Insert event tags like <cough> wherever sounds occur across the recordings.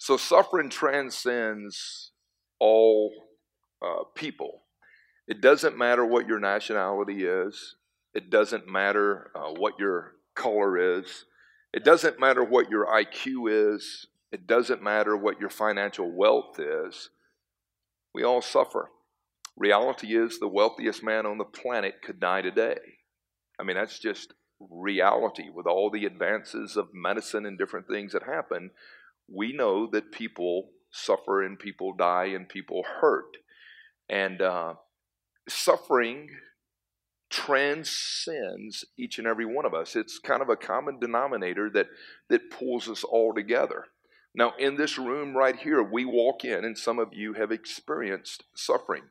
So suffering transcends all uh, people. It doesn't matter what your nationality is. It doesn't matter uh, what your color is. It doesn't matter what your IQ is. It doesn't matter what your financial wealth is. We all suffer. Reality is the wealthiest man on the planet could die today. I mean, that's just reality with all the advances of medicine and different things that happen we know that people suffer and people die and people hurt. And uh, suffering transcends each and every one of us. It's kind of a common denominator that, that pulls us all together. Now, in this room right here, we walk in, and some of you have experienced suffering.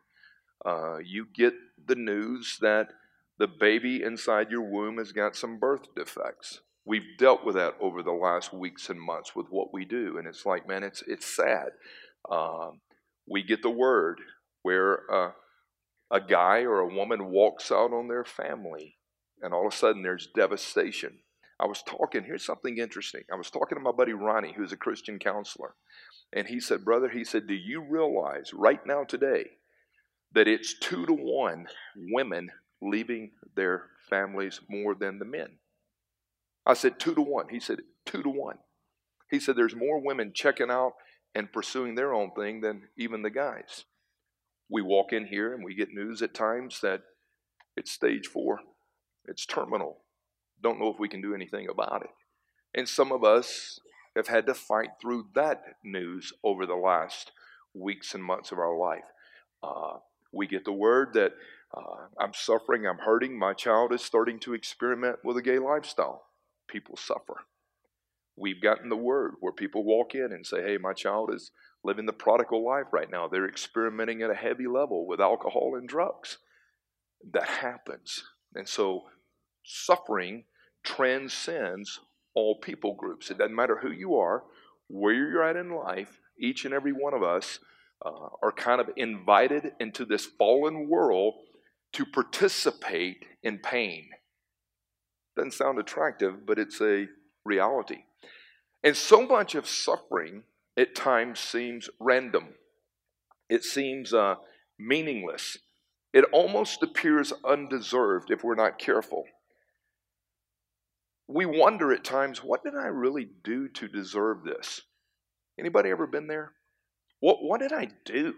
Uh, you get the news that the baby inside your womb has got some birth defects we've dealt with that over the last weeks and months with what we do, and it's like, man, it's it's sad. Um, we get the word where uh, a guy or a woman walks out on their family, and all of a sudden there's devastation. I was talking. Here's something interesting. I was talking to my buddy Ronnie, who's a Christian counselor, and he said, "Brother, he said, do you realize right now today that it's two to one women leaving their families more than the men?" I said, two to one. He said, two to one. He said, there's more women checking out and pursuing their own thing than even the guys. We walk in here and we get news at times that it's stage four, it's terminal. Don't know if we can do anything about it. And some of us have had to fight through that news over the last weeks and months of our life. Uh, we get the word that uh, I'm suffering, I'm hurting, my child is starting to experiment with a gay lifestyle people suffer. We've gotten the word where people walk in and say, hey, my child is living the prodigal life right now. They're experimenting at a heavy level with alcohol and drugs. That happens. And so suffering transcends all people groups. It doesn't matter who you are, where you're at in life, each and every one of us uh, are kind of invited into this fallen world to participate in pain doesn't sound attractive, but it's a reality. And so much of suffering at times seems random, it seems uh, meaningless. It almost appears undeserved if we're not careful. We wonder at times, what did I really do to deserve this? Anybody ever been there? What, what did I do?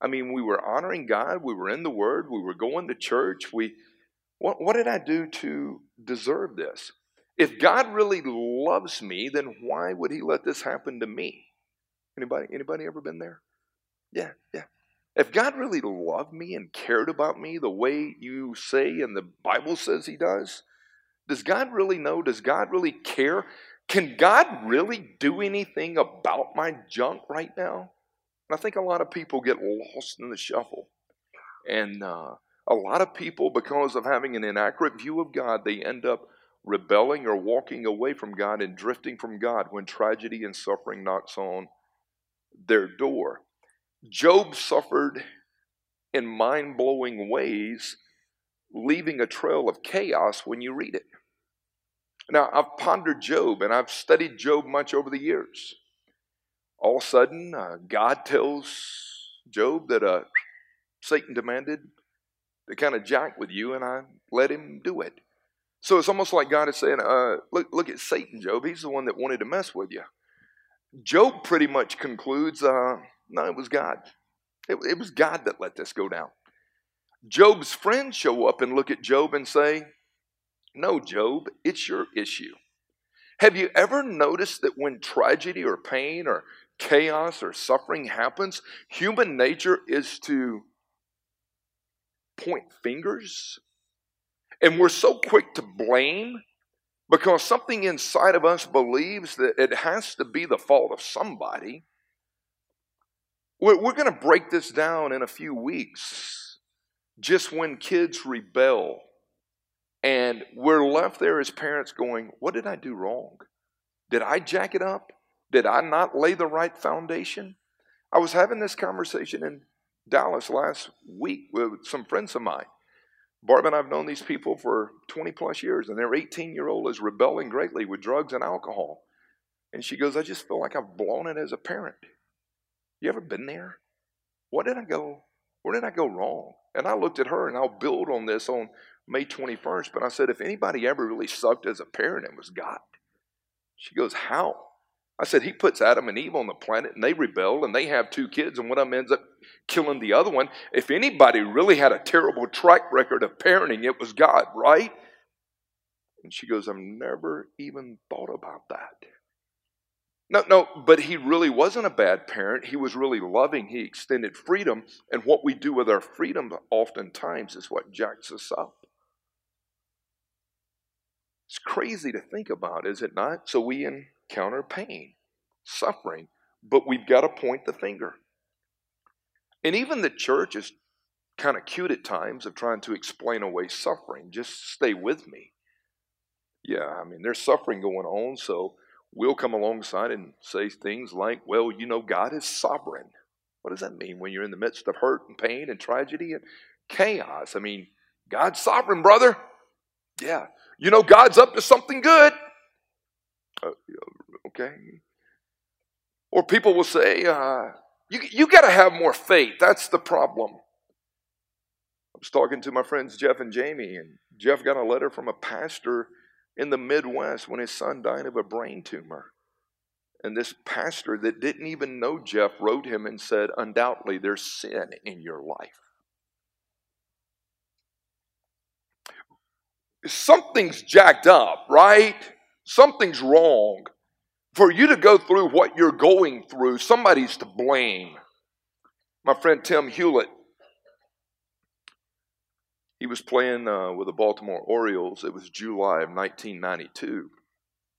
I mean, we were honoring God, we were in the Word, we were going to church, we what, what did I do to deserve this? If God really loves me, then why would he let this happen to me? Anybody anybody ever been there? Yeah, yeah. If God really loved me and cared about me the way you say and the Bible says he does, does God really know? Does God really care? Can God really do anything about my junk right now? And I think a lot of people get lost in the shuffle. And uh, a lot of people, because of having an inaccurate view of God, they end up rebelling or walking away from God and drifting from God when tragedy and suffering knocks on their door. Job suffered in mind blowing ways, leaving a trail of chaos when you read it. Now, I've pondered Job and I've studied Job much over the years. All of a sudden, uh, God tells Job that uh, Satan demanded to kind of jack with you, and I let him do it. So it's almost like God is saying, uh, look, look at Satan, Job. He's the one that wanted to mess with you. Job pretty much concludes, uh, no, it was God. It, it was God that let this go down. Job's friends show up and look at Job and say, no, Job, it's your issue. Have you ever noticed that when tragedy or pain or chaos or suffering happens, human nature is to point fingers. And we're so quick to blame because something inside of us believes that it has to be the fault of somebody. We're, we're going to break this down in a few weeks. Just when kids rebel, and we're left there as parents going, What did I do wrong? Did I jack it up? Did I not lay the right foundation? I was having this conversation in Dallas last week with some friends of mine. Barb and I've known these people for 20 plus years, and their 18 year old is rebelling greatly with drugs and alcohol. And she goes, I just feel like I've blown it as a parent. You ever been there? What did I go? Where did I go wrong? And I looked at her, and I'll build on this on May 21st. But I said, if anybody ever really sucked as a parent, it was God. She goes, How? I said, He puts Adam and Eve on the planet, and they rebel, and they have two kids, and one of them ends up killing the other one. If anybody really had a terrible track record of parenting, it was God, right? And she goes, I've never even thought about that. No, no, but he really wasn't a bad parent. He was really loving. He extended freedom. And what we do with our freedom oftentimes is what jacks us up. It's crazy to think about, is it not? So we encounter pain, suffering, but we've got to point the finger. And even the church is kind of cute at times of trying to explain away suffering. Just stay with me. Yeah, I mean, there's suffering going on, so we'll come alongside and say things like, well, you know, God is sovereign. What does that mean when you're in the midst of hurt and pain and tragedy and chaos? I mean, God's sovereign, brother. Yeah. You know, God's up to something good. Uh, okay. Or people will say, uh, you, you got to have more faith. That's the problem. I was talking to my friends Jeff and Jamie, and Jeff got a letter from a pastor in the Midwest when his son died of a brain tumor. And this pastor that didn't even know Jeff wrote him and said, Undoubtedly, there's sin in your life. Something's jacked up, right? Something's wrong. For you to go through what you're going through, somebody's to blame. My friend Tim Hulett he was playing uh, with the Baltimore Orioles. It was July of 1992.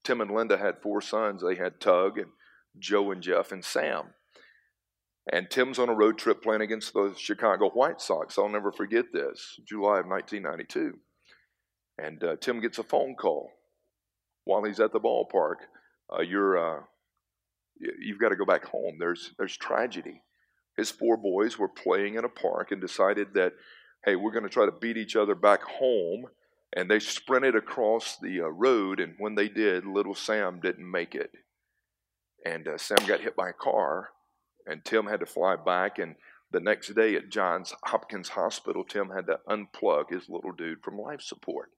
Tim and Linda had four sons. They had Tug and Joe and Jeff and Sam. And Tim's on a road trip playing against the Chicago White Sox. I'll never forget this. July of 1992. And uh, Tim gets a phone call while he's at the ballpark. Uh, you're, uh, you've got to go back home. There's, there's tragedy. His four boys were playing in a park and decided that hey, we're going to try to beat each other back home. And they sprinted across the uh, road, and when they did, little Sam didn't make it. And uh, Sam got hit by a car, and Tim had to fly back. And the next day at Johns Hopkins Hospital, Tim had to unplug his little dude from life support.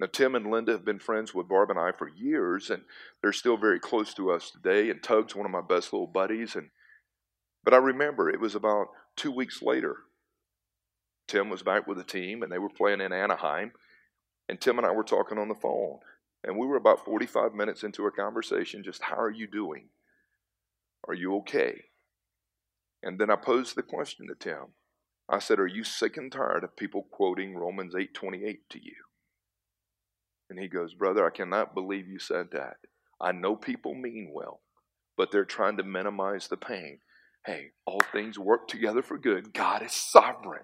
Now, Tim and Linda have been friends with Barb and I for years, and they're still very close to us today. And Tug's one of my best little buddies. And but I remember it was about two weeks later Tim was back with the team and they were playing in Anaheim. And Tim and I were talking on the phone. And we were about 45 minutes into a conversation just, how are you doing? Are you okay? And then I posed the question to Tim. I said, Are you sick and tired of people quoting Romans 8:28 to you? And he goes, Brother, I cannot believe you said that. I know people mean well, but they're trying to minimize the pain. Hey, all things work together for good. God is sovereign.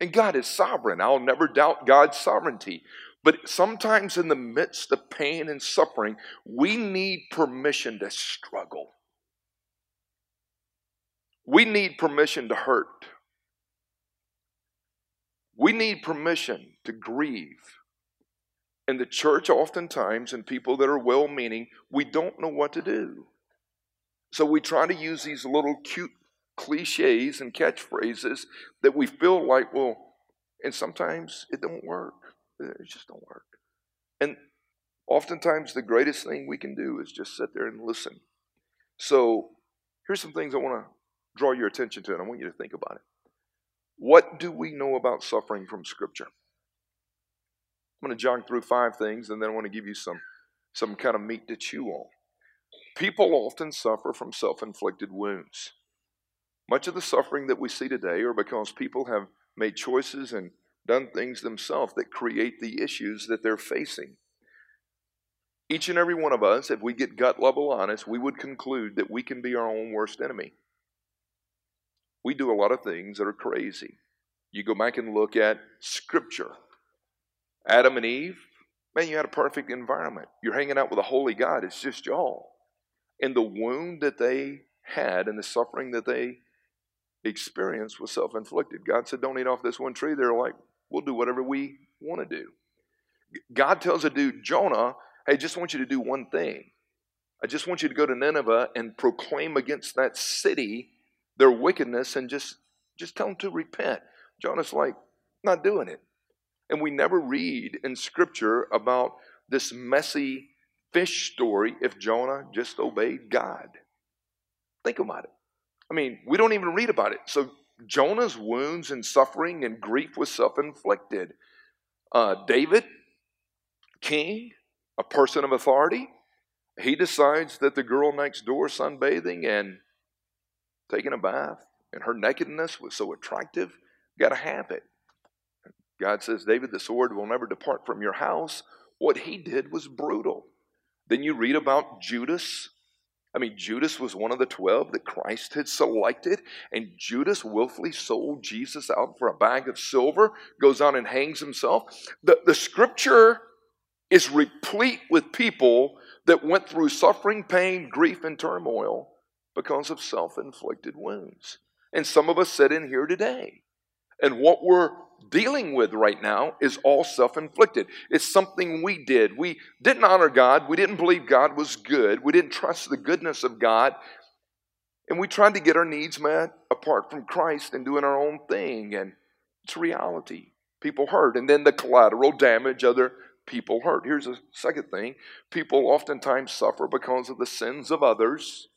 And God is sovereign. I'll never doubt God's sovereignty. But sometimes in the midst of pain and suffering, we need permission to struggle. We need permission to hurt. We need permission to grieve. In the church, oftentimes, and people that are well meaning, we don't know what to do. So we try to use these little cute cliches and catchphrases that we feel like, well, and sometimes it don't work. It just don't work. And oftentimes the greatest thing we can do is just sit there and listen. So here's some things I want to draw your attention to, and I want you to think about it. What do we know about suffering from Scripture? I'm going to jog through five things, and then I want to give you some, some kind of meat to chew on. People often suffer from self inflicted wounds. Much of the suffering that we see today are because people have made choices and done things themselves that create the issues that they're facing. Each and every one of us, if we get gut level honest, we would conclude that we can be our own worst enemy. We do a lot of things that are crazy. You go back and look at Scripture. Adam and Eve, man, you had a perfect environment. You're hanging out with a holy God. It's just y'all. And the wound that they had and the suffering that they experienced was self inflicted. God said, Don't eat off this one tree. They're like, We'll do whatever we want to do. God tells a dude, Jonah, hey, just want you to do one thing. I just want you to go to Nineveh and proclaim against that city their wickedness and just, just tell them to repent. Jonah's like, not doing it. And we never read in Scripture about this messy fish story if Jonah just obeyed God. Think about it. I mean, we don't even read about it. So Jonah's wounds and suffering and grief was self inflicted. Uh, David, king, a person of authority, he decides that the girl next door sunbathing and taking a bath and her nakedness was so attractive, got to have it. God says, David, the sword will never depart from your house. What he did was brutal. Then you read about Judas. I mean, Judas was one of the 12 that Christ had selected, and Judas willfully sold Jesus out for a bag of silver, goes on and hangs himself. The, the scripture is replete with people that went through suffering, pain, grief, and turmoil because of self inflicted wounds. And some of us sit in here today. And what we're dealing with right now is all self inflicted. It's something we did. We didn't honor God. We didn't believe God was good. We didn't trust the goodness of God. And we tried to get our needs met apart from Christ and doing our own thing. And it's reality. People hurt. And then the collateral damage other people hurt. Here's a second thing people oftentimes suffer because of the sins of others.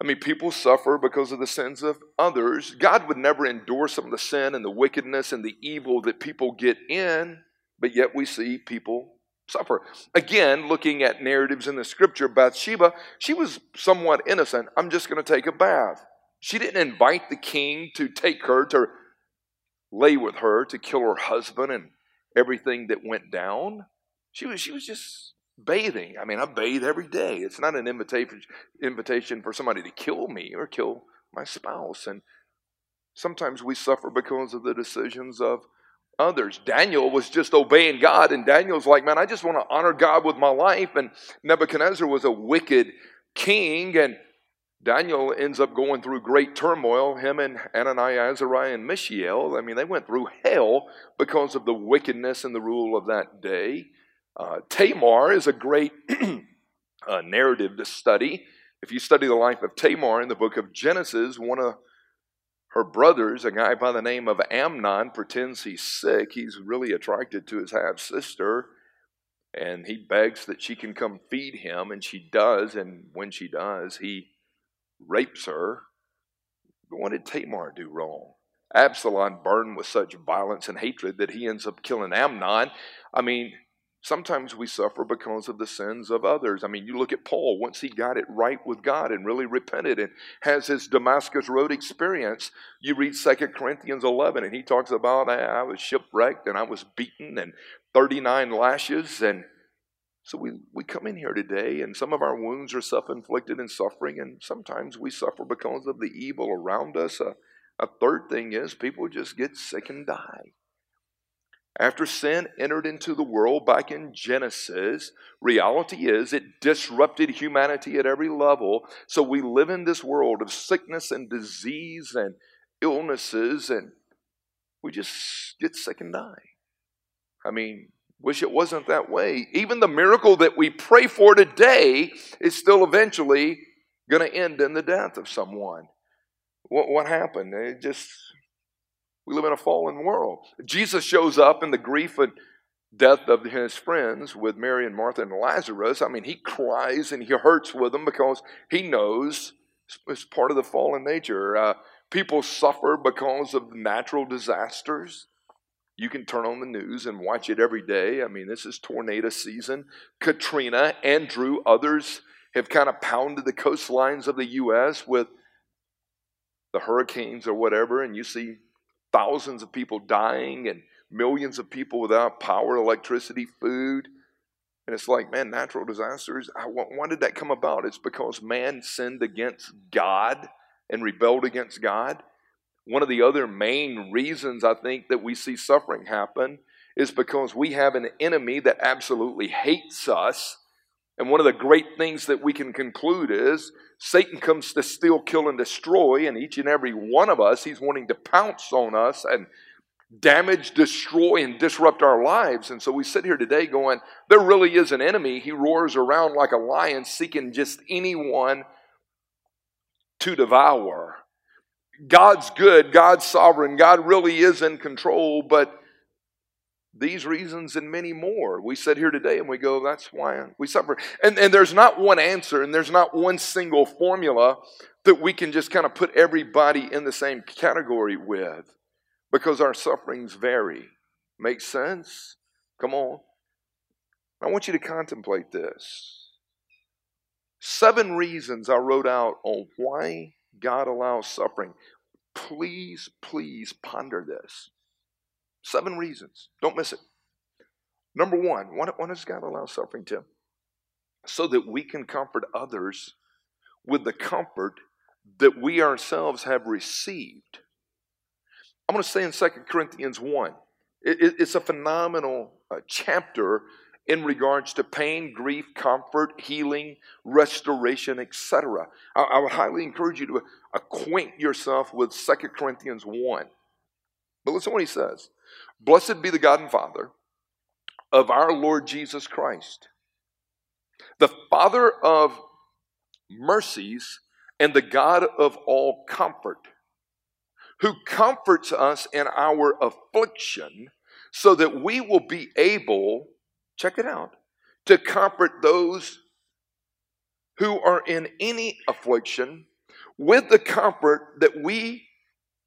I mean, people suffer because of the sins of others. God would never endure some of the sin and the wickedness and the evil that people get in, but yet we see people suffer. Again, looking at narratives in the scripture, Bathsheba, she was somewhat innocent. I'm just going to take a bath. She didn't invite the king to take her, to lay with her, to kill her husband and everything that went down. She was, she was just bathing. I mean, I bathe every day. It's not an invitation invitation for somebody to kill me or kill my spouse. And sometimes we suffer because of the decisions of others. Daniel was just obeying God, and Daniel's like, man, I just want to honor God with my life. And Nebuchadnezzar was a wicked king, and Daniel ends up going through great turmoil. Him and Ananias, Azariah, and Mishael, I mean, they went through hell because of the wickedness and the rule of that day. Uh, Tamar is a great <clears throat> uh, narrative to study. If you study the life of Tamar in the book of Genesis, one of her brothers, a guy by the name of Amnon, pretends he's sick. He's really attracted to his half sister, and he begs that she can come feed him, and she does. And when she does, he rapes her. But what did Tamar do wrong? Absalom burned with such violence and hatred that he ends up killing Amnon. I mean, Sometimes we suffer because of the sins of others. I mean, you look at Paul, once he got it right with God and really repented and has his Damascus Road experience, you read 2 Corinthians 11 and he talks about I was shipwrecked and I was beaten and 39 lashes. And so we, we come in here today and some of our wounds are self inflicted and suffering, and sometimes we suffer because of the evil around us. A, a third thing is people just get sick and die. After sin entered into the world back in Genesis, reality is it disrupted humanity at every level. So we live in this world of sickness and disease and illnesses, and we just get sick and die. I mean, wish it wasn't that way. Even the miracle that we pray for today is still eventually going to end in the death of someone. What, what happened? It just we live in a fallen world. Jesus shows up in the grief and death of his friends with Mary and Martha and Lazarus. I mean, he cries and he hurts with them because he knows it's part of the fallen nature. Uh, people suffer because of natural disasters. You can turn on the news and watch it every day. I mean, this is tornado season. Katrina, Andrew, others have kind of pounded the coastlines of the U.S. with the hurricanes or whatever, and you see thousands of people dying and millions of people without power, electricity, food. And it's like, man, natural disasters, why did that come about? It's because man sinned against God and rebelled against God. One of the other main reasons I think that we see suffering happen is because we have an enemy that absolutely hates us. And one of the great things that we can conclude is Satan comes to steal, kill, and destroy, and each and every one of us, he's wanting to pounce on us and damage, destroy, and disrupt our lives. And so we sit here today going, there really is an enemy. He roars around like a lion seeking just anyone to devour. God's good, God's sovereign, God really is in control, but these reasons and many more. We sit here today and we go, that's why we suffer. And, and there's not one answer and there's not one single formula that we can just kind of put everybody in the same category with because our sufferings vary. Make sense? Come on. I want you to contemplate this. Seven reasons I wrote out on why God allows suffering. Please, please ponder this. Seven reasons. Don't miss it. Number one, why, why does God allow suffering, Tim? So that we can comfort others with the comfort that we ourselves have received. I'm going to say in 2 Corinthians 1, it, it, it's a phenomenal uh, chapter in regards to pain, grief, comfort, healing, restoration, etc. I, I, would highly encourage you to acquaint yourself with 2 Corinthians 1. But listen to what he says. Blessed be the God and Father of our Lord Jesus Christ, the Father of mercies and the God of all comfort, who comforts us in our affliction so that we will be able, check it out, to comfort those who are in any affliction with the comfort that we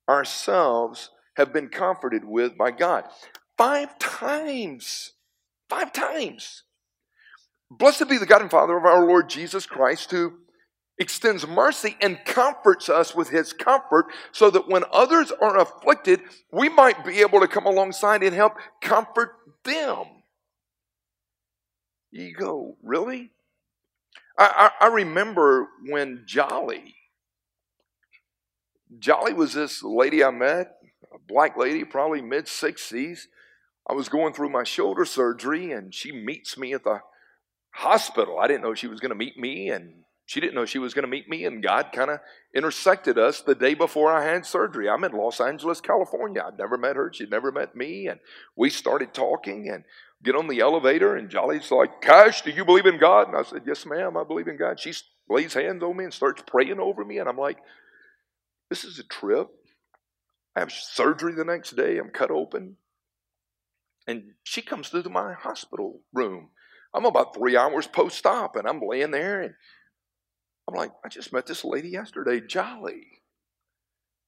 ourselves have been comforted with by God. Five times. Five times. Blessed be the God and Father of our Lord Jesus Christ, who extends mercy and comforts us with his comfort so that when others are afflicted, we might be able to come alongside and help comfort them. You go, really? I, I, I remember when Jolly, Jolly was this lady I met black lady, probably mid 60s. I was going through my shoulder surgery, and she meets me at the hospital. I didn't know she was going to meet me, and she didn't know she was going to meet me, and God kind of intersected us the day before I had surgery. I'm in Los Angeles, California. I'd never met her. She'd never met me, and we started talking and get on the elevator, and Jolly's like, Cash, do you believe in God? And I said, Yes, ma'am, I believe in God. She lays hands on me and starts praying over me, and I'm like, This is a trip. I have surgery the next day. I'm cut open. And she comes through to my hospital room. I'm about three hours post op, and I'm laying there, and I'm like, I just met this lady yesterday, Jolly.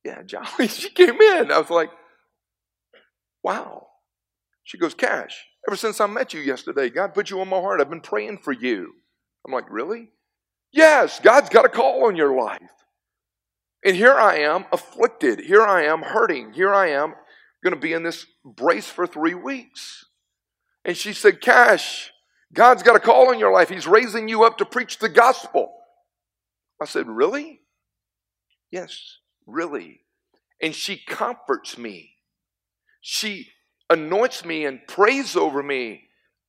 Yeah, <laughs> Jolly. She came in. I was like, wow. She goes, Cash, ever since I met you yesterday, God put you on my heart. I've been praying for you. I'm like, really? Yes, God's got a call on your life. And here I am afflicted. Here I am hurting. Here I am going to be in this brace for three weeks. And she said, Cash, God's got a call on your life. He's raising you up to preach the gospel. I said, Really? Yes, really. And she comforts me. She anoints me and prays over me.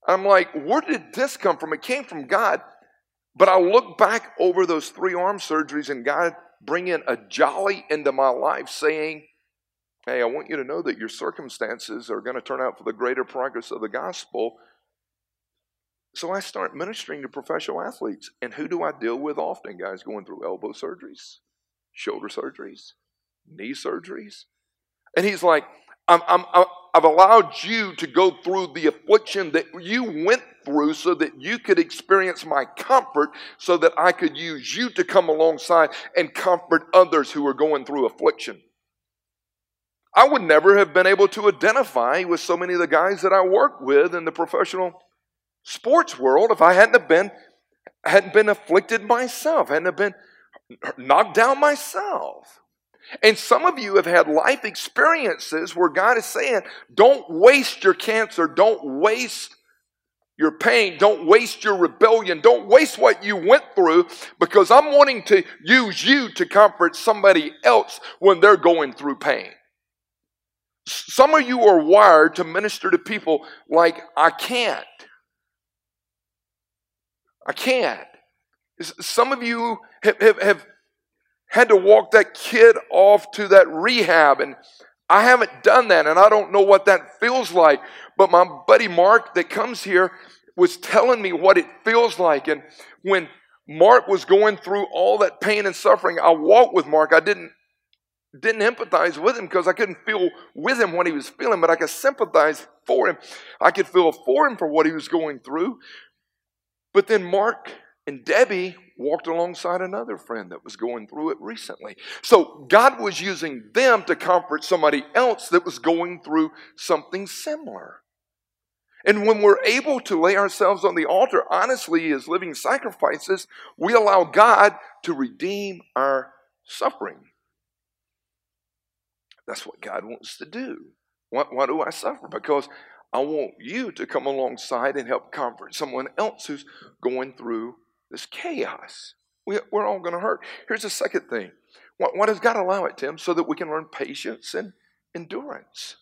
I'm like, where did this come from? It came from God. But I look back over those three arm surgeries and God bringing a jolly into my life saying, Hey, I want you to know that your circumstances are going to turn out for the greater progress of the gospel. So I start ministering to professional athletes. And who do I deal with often, guys? Going through elbow surgeries, shoulder surgeries, knee surgeries. And he's like, I'm, I'm, I've allowed you to go through the affliction that you went through so that you could experience my comfort, so that I could use you to come alongside and comfort others who are going through affliction. I would never have been able to identify with so many of the guys that I work with in the professional sports world if I hadn't been hadn't been afflicted myself, hadn't been knocked down myself. And some of you have had life experiences where God is saying, don't waste your cancer, don't waste your pain, don't waste your rebellion, don't waste what you went through because I'm wanting to use you to comfort somebody else when they're going through pain. Some of you are wired to minister to people like, I can't. I can't. Some of you have, have, have had to walk that kid off to that rehab. And I haven't done that and I don't know what that feels like. But my buddy Mark that comes here was telling me what it feels like. And when Mark was going through all that pain and suffering, I walked with Mark. I didn't didn't empathize with him because I couldn't feel with him what he was feeling, but I could sympathize for him. I could feel for him for what he was going through. But then Mark and Debbie walked alongside another friend that was going through it recently. So God was using them to comfort somebody else that was going through something similar. And when we're able to lay ourselves on the altar honestly as living sacrifices, we allow God to redeem our suffering. That's what God wants to do. Why, why, do I suffer? Because I want you to come alongside and help comfort someone else who's going through this chaos. We, are all going to hurt. Here's the second thing. Why, why does God allow it, Tim? So that we can learn patience and endurance.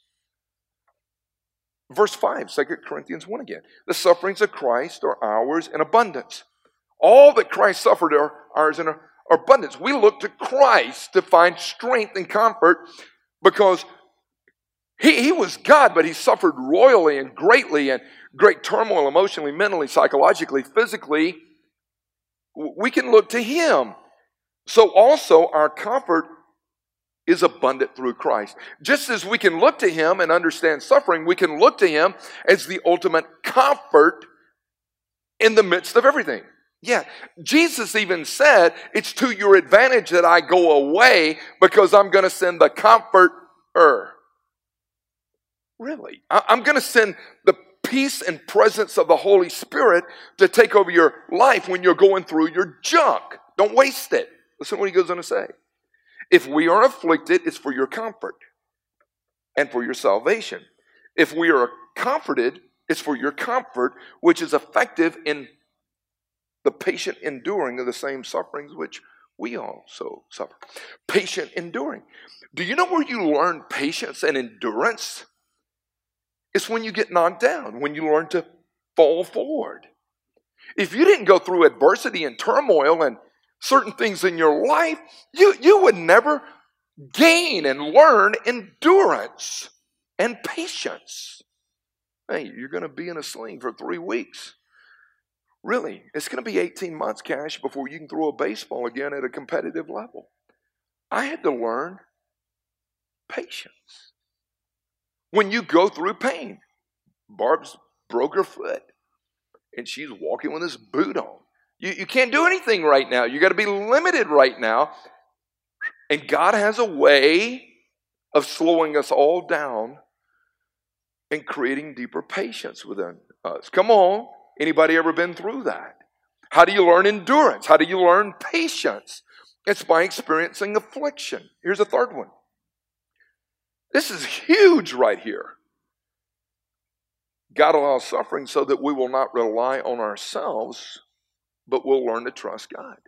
Verse 5, 2 Corinthians 1 again. The sufferings of Christ are ours in abundance. All that Christ suffered are ours in abundance. We look to Christ to find strength and comfort because he, he was God, but he suffered royally and greatly and great turmoil emotionally, mentally, psychologically, physically. We can look to him. So also our comfort is abundant through Christ. Just as we can look to Him and understand suffering, we can look to Him as the ultimate comfort in the midst of everything. Yeah, Jesus even said, It's to your advantage that I go away because I'm going to send the comforter. Really? I'm going to send the peace and presence of the Holy Spirit to take over your life when you're going through your junk. Don't waste it. Listen to what he goes on to say. If we are afflicted, it's for your comfort and for your salvation. If we are comforted, it's for your comfort, which is effective in the patient enduring of the same sufferings which we also suffer. Patient enduring. Do you know where you learn patience and endurance? It's when you get knocked down, when you learn to fall forward. If you didn't go through adversity and turmoil and certain things in your life, you, you would never gain and learn endurance and patience. Hey, you're going to be in a sling for three weeks. Really, it's going to be 18 months, Cash, before you can throw a baseball again at a competitive level. I had to learn patience. When you go through pain, Barb's broke her foot and she's walking with this boot on. You, you can't do anything right now. You got to be limited right now. And God has a way of slowing us all down and creating deeper patience within us. Come on. Anybody ever been through that? How do you learn endurance? How do you learn patience? It's by experiencing affliction. Here's a third one. This is huge right here. God allows suffering so that we will not rely on ourselves, but we'll learn to trust God.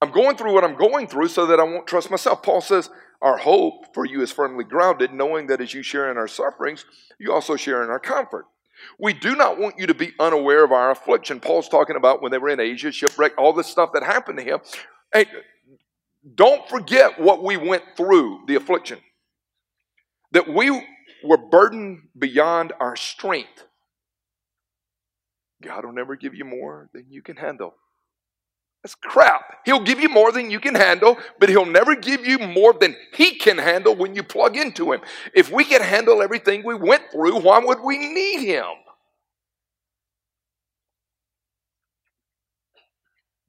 I'm going through what I'm going through so that I won't trust myself. Paul says, Our hope for you is firmly grounded, knowing that as you share in our sufferings, you also share in our comfort. We do not want you to be unaware of our affliction. Paul's talking about when they were in Asia, shipwreck, all the stuff that happened to him. Hey, don't forget what we went through, the affliction. That we were burdened beyond our strength. God will never give you more than you can handle. That's crap. He'll give you more than you can handle, but he'll never give you more than he can handle when you plug into him. If we could handle everything we went through, why would we need him?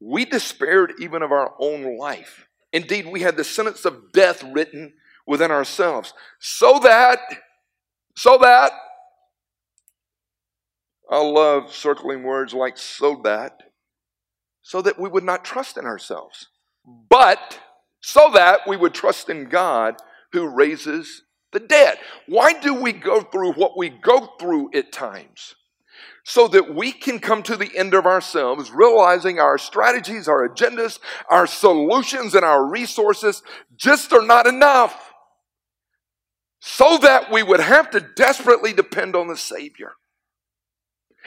We despaired even of our own life. Indeed, we had the sentence of death written within ourselves. So that, so that, I love circling words like so that, so that we would not trust in ourselves, but so that we would trust in God who raises the dead. Why do we go through what we go through at times? So that we can come to the end of ourselves, realizing our strategies, our agendas, our solutions, and our resources just are not enough. So that we would have to desperately depend on the Savior.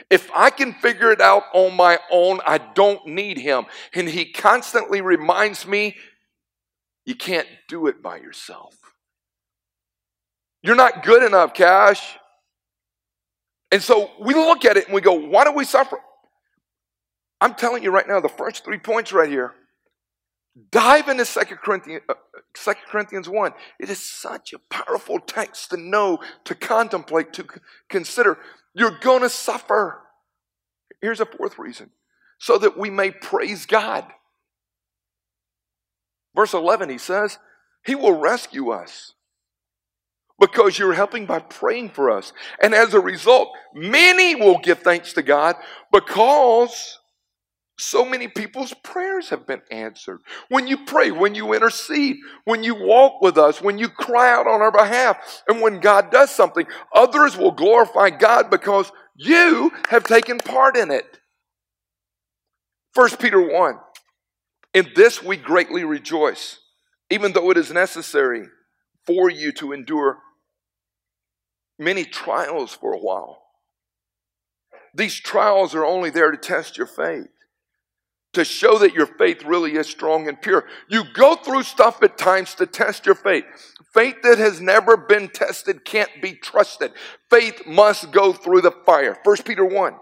If I can figure it out on my own, I don't need him. And he constantly reminds me, you can't do it by yourself. You're not good enough, Cash. And so we look at it and we go, why do we suffer? I'm telling you right now, the first three points right here. Dive into 2 Corinthians, uh, 2 Corinthians 1. It is such a powerful text to know, to contemplate, to consider. You're going to suffer. Here's a fourth reason so that we may praise God. Verse 11, he says, He will rescue us because you're helping by praying for us. And as a result, many will give thanks to God because so many people's prayers have been answered. When you pray, when you intercede, when you walk with us, when you cry out on our behalf, and when God does something, others will glorify God because you have taken part in it. 1 Peter 1 In this we greatly rejoice, even though it is necessary for you to endure many trials for a while. These trials are only there to test your faith, to show that your faith really is strong and pure. You go through stuff at times to test your faith. Faith that has never been tested can't be trusted. Faith must go through the fire. 1 Peter 1.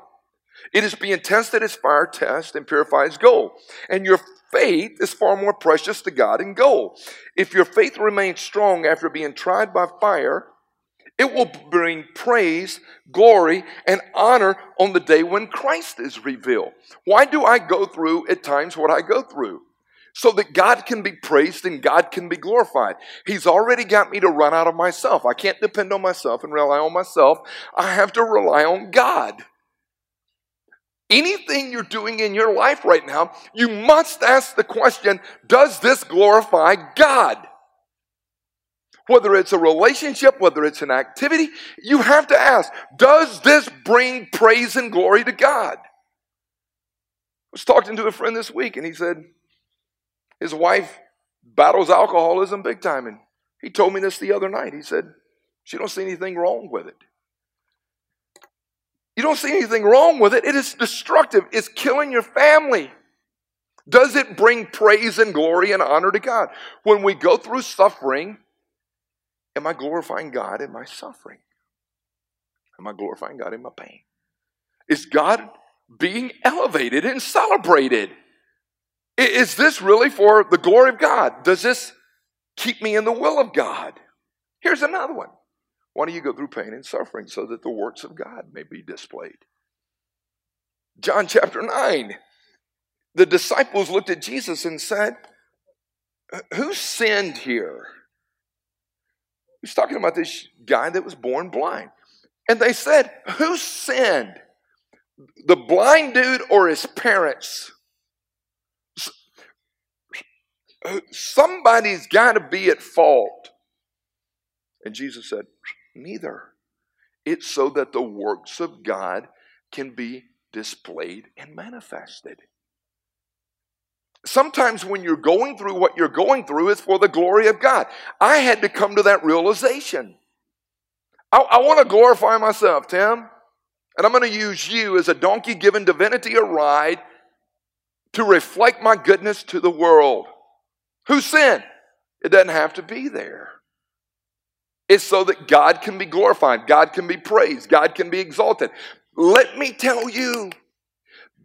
It is being tested as fire tests and purifies gold. And your faith is far more precious to God than gold. If your faith remains strong after being tried by fire, it will bring praise, glory, and honor on the day when Christ is revealed. Why do I go through at times what I go through? So that God can be praised and God can be glorified. He's already got me to run out of myself. I can't depend on myself and rely on myself. I have to rely on God. Anything you're doing in your life right now, you must ask the question Does this glorify God? Whether it's a relationship, whether it's an activity, you have to ask Does this bring praise and glory to God? I was talking to a friend this week and he said his wife battles alcoholism big time. And he told me this the other night. He said, She don't see anything wrong with it. You don't see anything wrong with it. It is destructive, it's killing your family. Does it bring praise and glory and honor to God? When we go through suffering, am I glorifying God in my suffering? Am I glorifying God in my pain? Is God being elevated and celebrated? Is this really for the glory of God? Does this keep me in the will of God? Here's another one. Why do you go through pain and suffering so that the works of God may be displayed? John chapter 9. The disciples looked at Jesus and said, Who sinned here? He's talking about this guy that was born blind. And they said, Who sinned? The blind dude or his parents? Somebody's got to be at fault. And Jesus said, Neither. It's so that the works of God can be displayed and manifested. Sometimes when you're going through what you're going through, it's for the glory of God. I had to come to that realization. I, I want to glorify myself, Tim, and I'm going to use you as a donkey giving divinity a ride to reflect my goodness to the world. Who sinned? It doesn't have to be there. It's so that God can be glorified, God can be praised, God can be exalted. Let me tell you,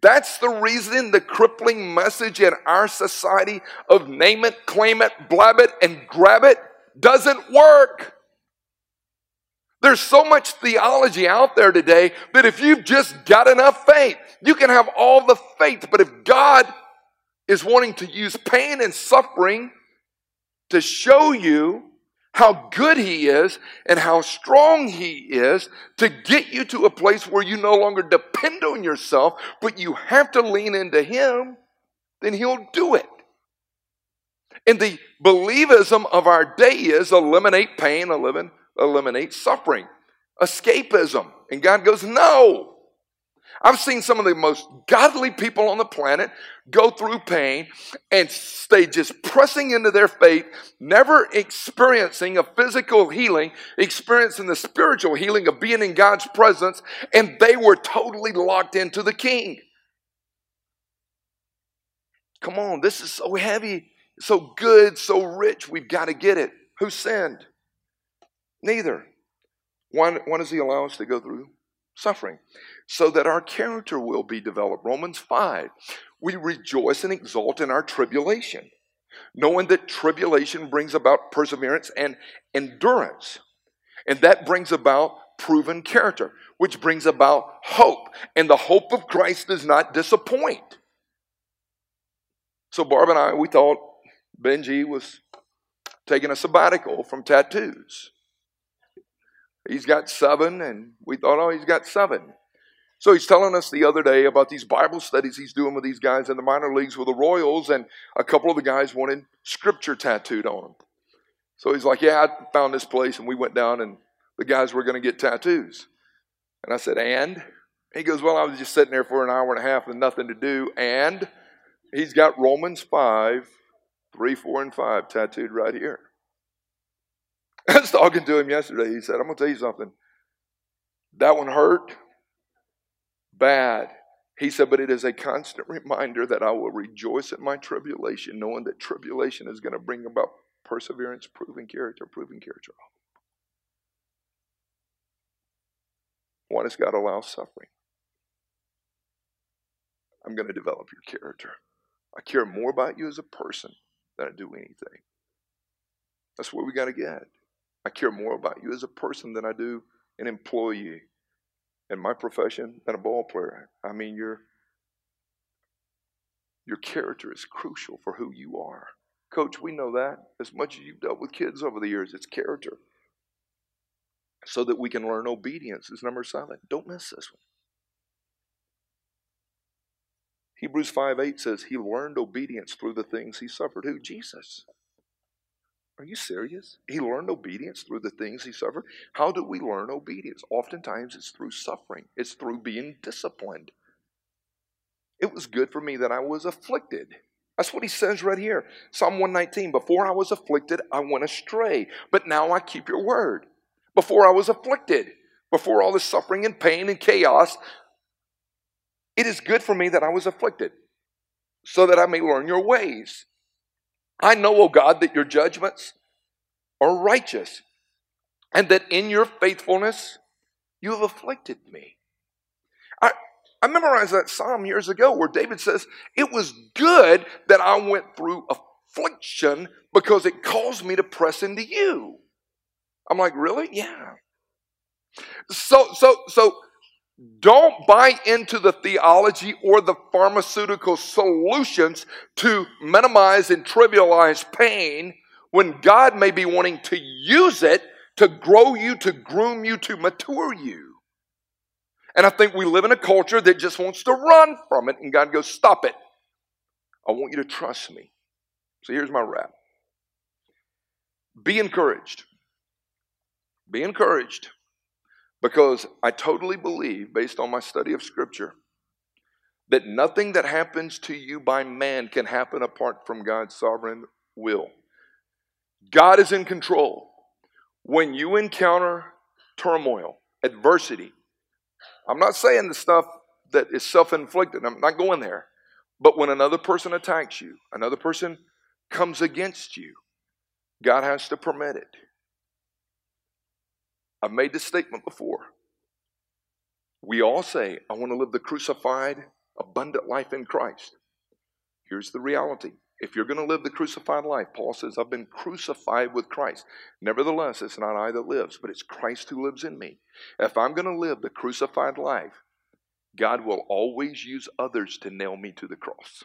that's the reason the crippling message in our society of name it, claim it, blab it, and grab it doesn't work. There's so much theology out there today that if you've just got enough faith, you can have all the faith. But if God is wanting to use pain and suffering to show you how good He is and how strong He is to get you to a place where you no longer depend on yourself, but you have to lean into Him, then He'll do it. And the believism of our day is eliminate pain, eliminate suffering, escapism. And God goes, no. I've seen some of the most godly people on the planet go through pain and stay just pressing into their faith, never experiencing a physical healing, experiencing the spiritual healing of being in God's presence, and they were totally locked into the King. Come on, this is so heavy, so good, so rich. We've got to get it. Who sinned? Neither. Why, why does he allow us to go through suffering? So that our character will be developed. Romans 5. We rejoice and exult in our tribulation, knowing that tribulation brings about perseverance and endurance. And that brings about proven character, which brings about hope. And the hope of Christ does not disappoint. So Barb and I, we thought Benji was taking a sabbatical from tattoos. He's got seven, and we thought, oh, he's got seven. So he's telling us the other day about these Bible studies he's doing with these guys in the minor leagues with the Royals, and a couple of the guys wanted scripture tattooed on them. So he's like, Yeah, I found this place, and we went down, and the guys were going to get tattoos. And I said, And? He goes, Well, I was just sitting there for an hour and a half with nothing to do, and he's got Romans 5, 3, 4, and 5 tattooed right here. <laughs> I was talking to him yesterday. He said, I'm going to tell you something. That one hurt bad. He said, but it is a constant reminder that I will rejoice at my tribulation, knowing that tribulation is going to bring about perseverance, proven character, proven character. Why does God allow suffering? I'm going to develop your character. I care more about you as a person than I do anything. That's where we got to get. I care more about you as a person than I do an employee in my profession than a ball player. I mean, your your character is crucial for who you are. Coach, we know that. As much as you've dealt with kids over the years, it's character. So that we can learn obedience is number seven. Don't miss this one. Hebrews 5 8 says he learned obedience through the things he suffered. Who? Jesus. Are you serious? He learned obedience through the things he suffered. How do we learn obedience? Oftentimes it's through suffering, it's through being disciplined. It was good for me that I was afflicted. That's what he says right here. Psalm 119 Before I was afflicted, I went astray, but now I keep your word. Before I was afflicted, before all this suffering and pain and chaos, it is good for me that I was afflicted, so that I may learn your ways. I know, O God, that your judgments are righteous and that in your faithfulness you have afflicted me. I, I memorized that psalm years ago where David says, It was good that I went through affliction because it caused me to press into you. I'm like, Really? Yeah. So, so, so don't buy into the theology or the pharmaceutical solutions to minimize and trivialize pain when God may be wanting to use it to grow you, to groom you, to mature you. And I think we live in a culture that just wants to run from it, and God goes, Stop it. I want you to trust me. So here's my wrap Be encouraged. Be encouraged because I totally believe, based on my study of Scripture, that nothing that happens to you by man can happen apart from God's sovereign will. God is in control. When you encounter turmoil, adversity, I'm not saying the stuff that is self inflicted, I'm not going there. But when another person attacks you, another person comes against you, God has to permit it. I've made this statement before. We all say, I want to live the crucified, abundant life in Christ. Here's the reality. If you're going to live the crucified life, Paul says, I've been crucified with Christ. Nevertheless, it's not I that lives, but it's Christ who lives in me. If I'm going to live the crucified life, God will always use others to nail me to the cross.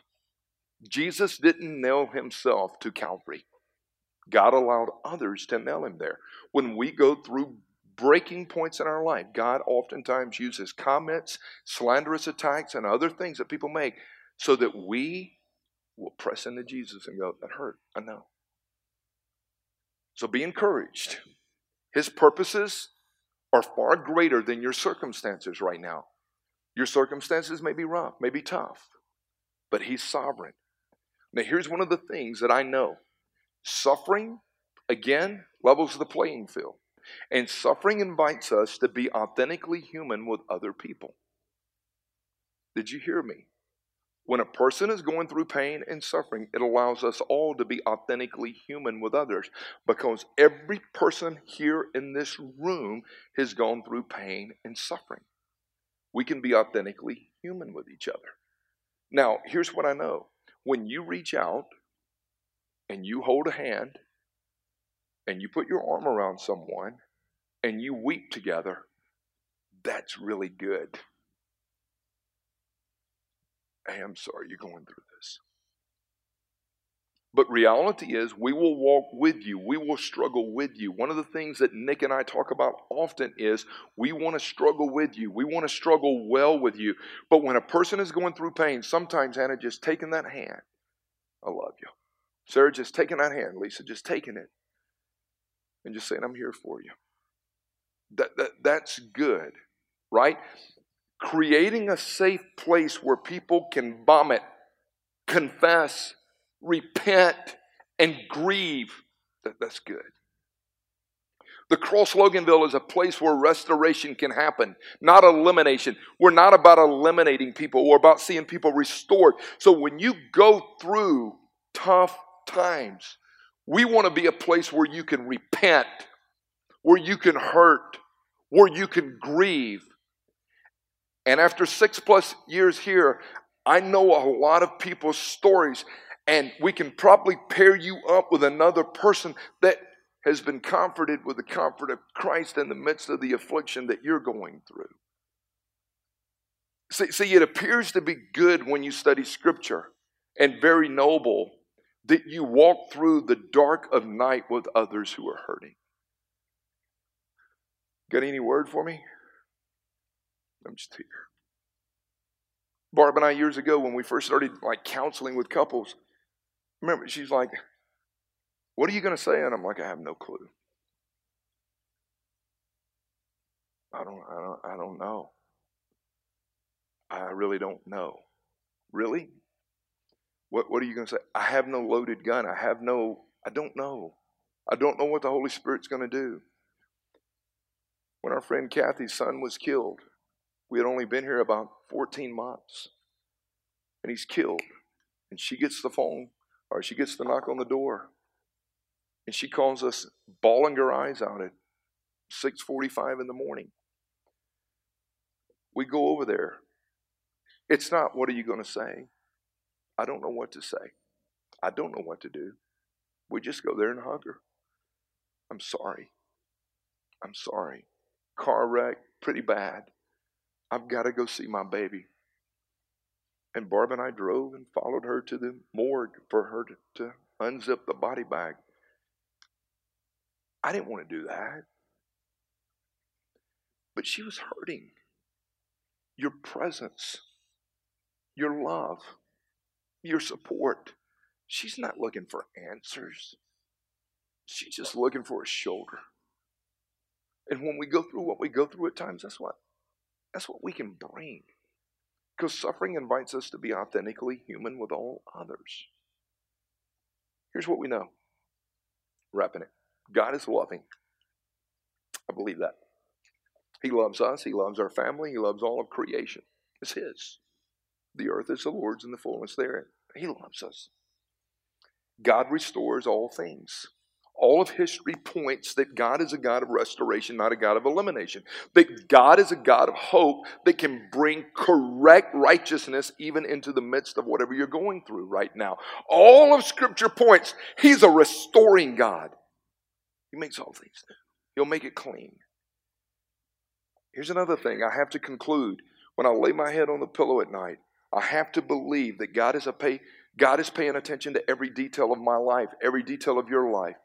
Jesus didn't nail himself to Calvary. God allowed others to nail him there. When we go through breaking points in our life, God oftentimes uses comments, slanderous attacks, and other things that people make so that we will press into Jesus and go, That hurt. I know. So be encouraged. His purposes are far greater than your circumstances right now. Your circumstances may be rough, may be tough, but He's sovereign. Now, here's one of the things that I know suffering, again, levels the playing field. And suffering invites us to be authentically human with other people. Did you hear me? When a person is going through pain and suffering, it allows us all to be authentically human with others because every person here in this room has gone through pain and suffering. We can be authentically human with each other. Now, here's what I know when you reach out and you hold a hand and you put your arm around someone and you weep together, that's really good. Hey, I'm sorry you're going through this. But reality is, we will walk with you. We will struggle with you. One of the things that Nick and I talk about often is we want to struggle with you. We want to struggle well with you. But when a person is going through pain, sometimes Hannah just taking that hand. I love you. Sarah just taking that hand. Lisa just taking it and just saying, I'm here for you. That, that, that's good, right? Creating a safe place where people can vomit, confess, repent, and grieve. That, that's good. The Cross Loganville is a place where restoration can happen, not elimination. We're not about eliminating people, we're about seeing people restored. So when you go through tough times, we want to be a place where you can repent, where you can hurt, where you can grieve. And after six plus years here, I know a lot of people's stories, and we can probably pair you up with another person that has been comforted with the comfort of Christ in the midst of the affliction that you're going through. See, see, it appears to be good when you study Scripture and very noble that you walk through the dark of night with others who are hurting. Got any word for me? I'm just here. Barb and I years ago when we first started like counseling with couples, remember she's like, "What are you going to say?" And I'm like, "I have no clue. I don't, I don't, I don't know. I really don't know. Really? What, what are you going to say? I have no loaded gun. I have no, I don't know. I don't know what the Holy Spirit's going to do. When our friend Kathy's son was killed, we had only been here about 14 months. And he's killed. And she gets the phone, or she gets the knock on the door. And she calls us, bawling her eyes out at 6:45 in the morning. We go over there. It's not, what are you going to say? I don't know what to say. I don't know what to do. We just go there and hug her. I'm sorry. I'm sorry. Car wreck, pretty bad. I've got to go see my baby. And Barb and I drove and followed her to the morgue for her to, to unzip the body bag. I didn't want to do that. But she was hurting. Your presence, your love, your support. She's not looking for answers. She's just looking for a shoulder. And when we go through what we go through at times, that's what that's what we can bring. Because suffering invites us to be authentically human with all others. Here's what we know. Wrapping it. God is loving. I believe that. He loves us. He loves our family. He loves all of creation. It's His. The earth is the Lord's and the fullness therein. He loves us. God restores all things. All of history points that God is a God of restoration, not a God of elimination. That God is a God of hope that can bring correct righteousness even into the midst of whatever you're going through right now. All of Scripture points, He's a restoring God. He makes all things new, He'll make it clean. Here's another thing I have to conclude when I lay my head on the pillow at night. I have to believe that God is a pay, God is paying attention to every detail of my life, every detail of your life.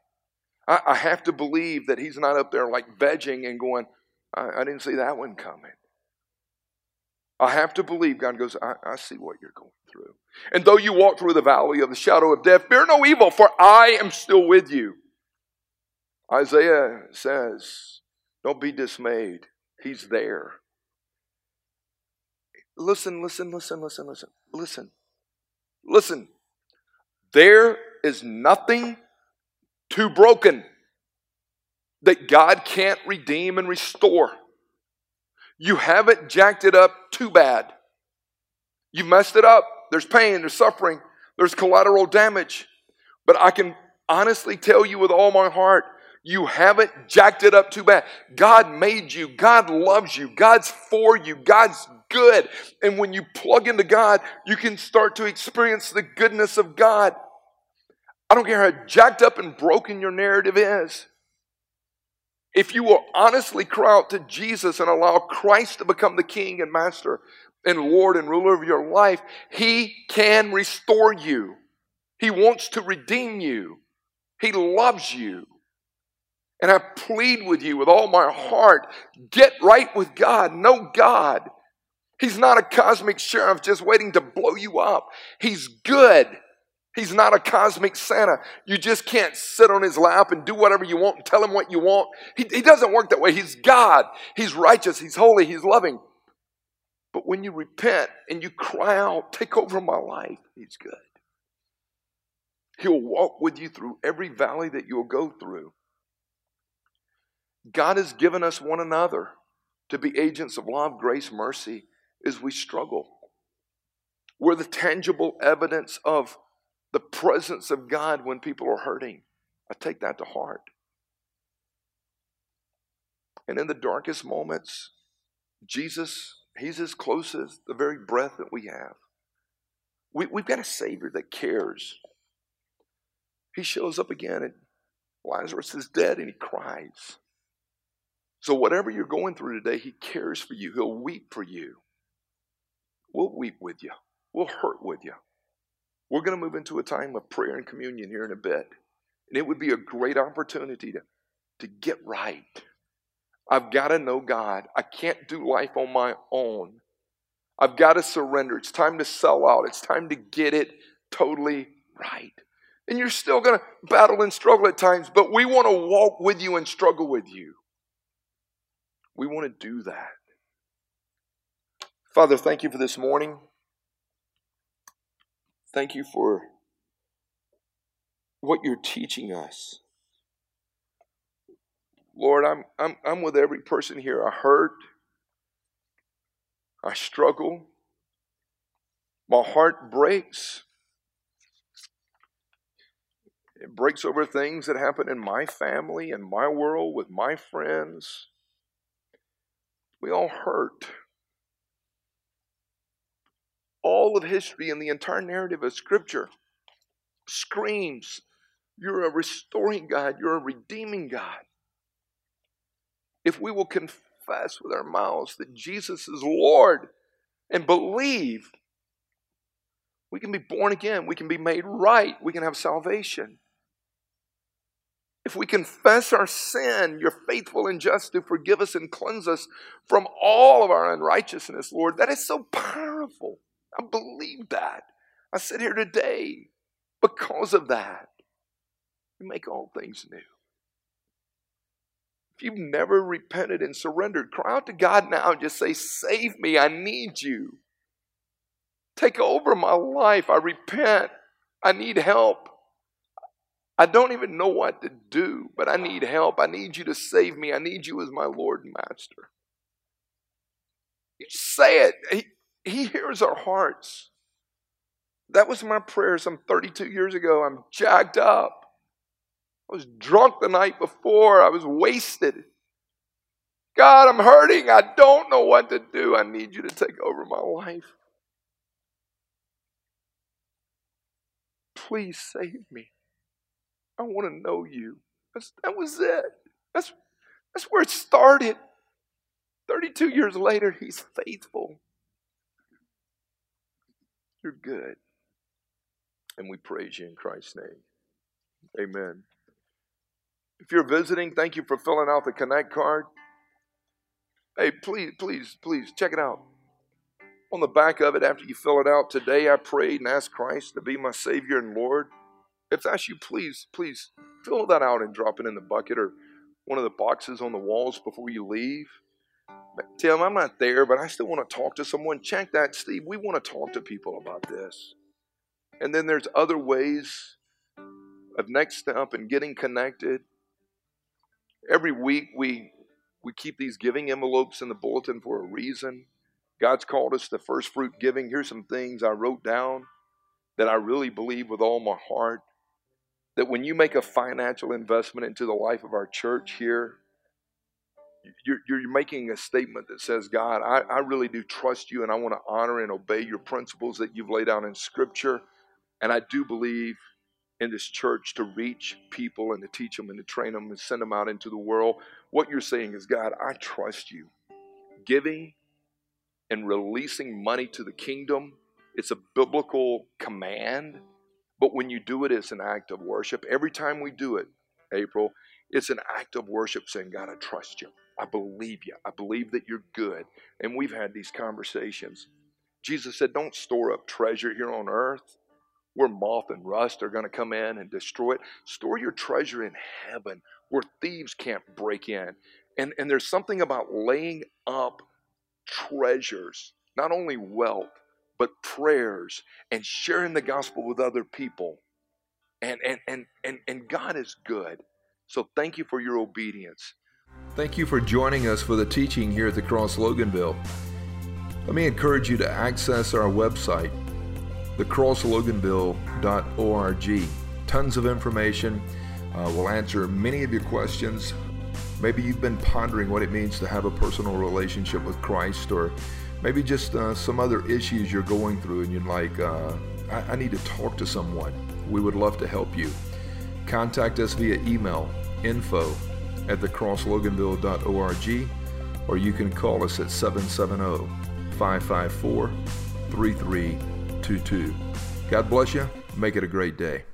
I, I have to believe that He's not up there like vegging and going, I, I didn't see that one coming. I have to believe God goes, I, I, see what you're going through. And though you walk through the valley of the shadow of death, fear no evil, for I am still with you. Isaiah says, Don't be dismayed. He's there. Listen, listen, listen, listen, listen, listen, listen. There is nothing too broken that God can't redeem and restore. You haven't jacked it up too bad. You messed it up. there's pain, there's suffering, there's collateral damage. But I can honestly tell you with all my heart, you haven't jacked it up too bad. God made you. God loves you. God's for you. God's good. And when you plug into God, you can start to experience the goodness of God. I don't care how jacked up and broken your narrative is. If you will honestly cry out to Jesus and allow Christ to become the King and Master and Lord and ruler of your life, He can restore you. He wants to redeem you. He loves you. And I plead with you with all my heart get right with God. Know God. He's not a cosmic sheriff just waiting to blow you up. He's good. He's not a cosmic Santa. You just can't sit on his lap and do whatever you want and tell him what you want. He, he doesn't work that way. He's God. He's righteous. He's holy. He's loving. But when you repent and you cry out, take over my life, he's good. He'll walk with you through every valley that you'll go through. God has given us one another to be agents of love, grace, mercy as we struggle. We're the tangible evidence of the presence of God when people are hurting. I take that to heart. And in the darkest moments, Jesus, He's as close as the very breath that we have. We, we've got a Savior that cares. He shows up again and Lazarus is dead and he cries. So, whatever you're going through today, He cares for you. He'll weep for you. We'll weep with you, we'll hurt with you. We're going to move into a time of prayer and communion here in a bit. And it would be a great opportunity to, to get right. I've got to know God. I can't do life on my own. I've got to surrender. It's time to sell out. It's time to get it totally right. And you're still going to battle and struggle at times, but we want to walk with you and struggle with you. We want to do that. Father, thank you for this morning. Thank you for what you're teaching us. Lord, I'm, I'm, I'm with every person here. I hurt. I struggle. My heart breaks. It breaks over things that happen in my family in my world with my friends. We all hurt all of history and the entire narrative of Scripture screams you're a restoring God, you're a redeeming God. If we will confess with our mouths that Jesus is Lord and believe, we can be born again, we can be made right, we can have salvation. If we confess our sin, you're faithful and just to forgive us and cleanse us from all of our unrighteousness, Lord. That is so powerful. I believe that. I sit here today because of that. You make all things new. If you've never repented and surrendered, cry out to God now and just say, Save me, I need you. Take over my life. I repent. I need help. I don't even know what to do, but I need help. I need you to save me. I need you as my Lord and Master. You just say it. He hears our hearts. That was my prayer some 32 years ago. I'm jacked up. I was drunk the night before. I was wasted. God, I'm hurting. I don't know what to do. I need you to take over my life. Please save me. I want to know you. That's, that was it. That's, that's where it started. 32 years later, he's faithful. You're good. And we praise you in Christ's name. Amen. If you're visiting, thank you for filling out the Connect card. Hey, please, please, please check it out. On the back of it, after you fill it out, today I prayed and asked Christ to be my Savior and Lord. If that's you, please, please fill that out and drop it in the bucket or one of the boxes on the walls before you leave. Tim, I'm not there, but I still want to talk to someone. Check that, Steve. We want to talk to people about this. And then there's other ways of next step and getting connected. Every week we we keep these giving envelopes in the bulletin for a reason. God's called us to first fruit giving. Here's some things I wrote down that I really believe with all my heart. That when you make a financial investment into the life of our church here, you're, you're making a statement that says, God, I, I really do trust you and I want to honor and obey your principles that you've laid out in Scripture. And I do believe in this church to reach people and to teach them and to train them and send them out into the world. What you're saying is, God, I trust you. Giving and releasing money to the kingdom, it's a biblical command. But when you do it, it's an act of worship. Every time we do it, April, it's an act of worship saying, God, I trust you. I believe you. I believe that you're good. And we've had these conversations. Jesus said, Don't store up treasure here on earth where moth and rust are going to come in and destroy it. Store your treasure in heaven where thieves can't break in. And, and there's something about laying up treasures, not only wealth, but prayers and sharing the gospel with other people. And, and, and, and, and God is good. So thank you for your obedience. Thank you for joining us for the teaching here at the Cross Loganville. Let me encourage you to access our website, thecrossloganville.org. Tons of information. Uh, we'll answer many of your questions. Maybe you've been pondering what it means to have a personal relationship with Christ, or maybe just uh, some other issues you're going through and you're like, uh, I-, I need to talk to someone. We would love to help you. Contact us via email info at thecrossloganville.org or you can call us at 770 554 3322. God bless you. Make it a great day.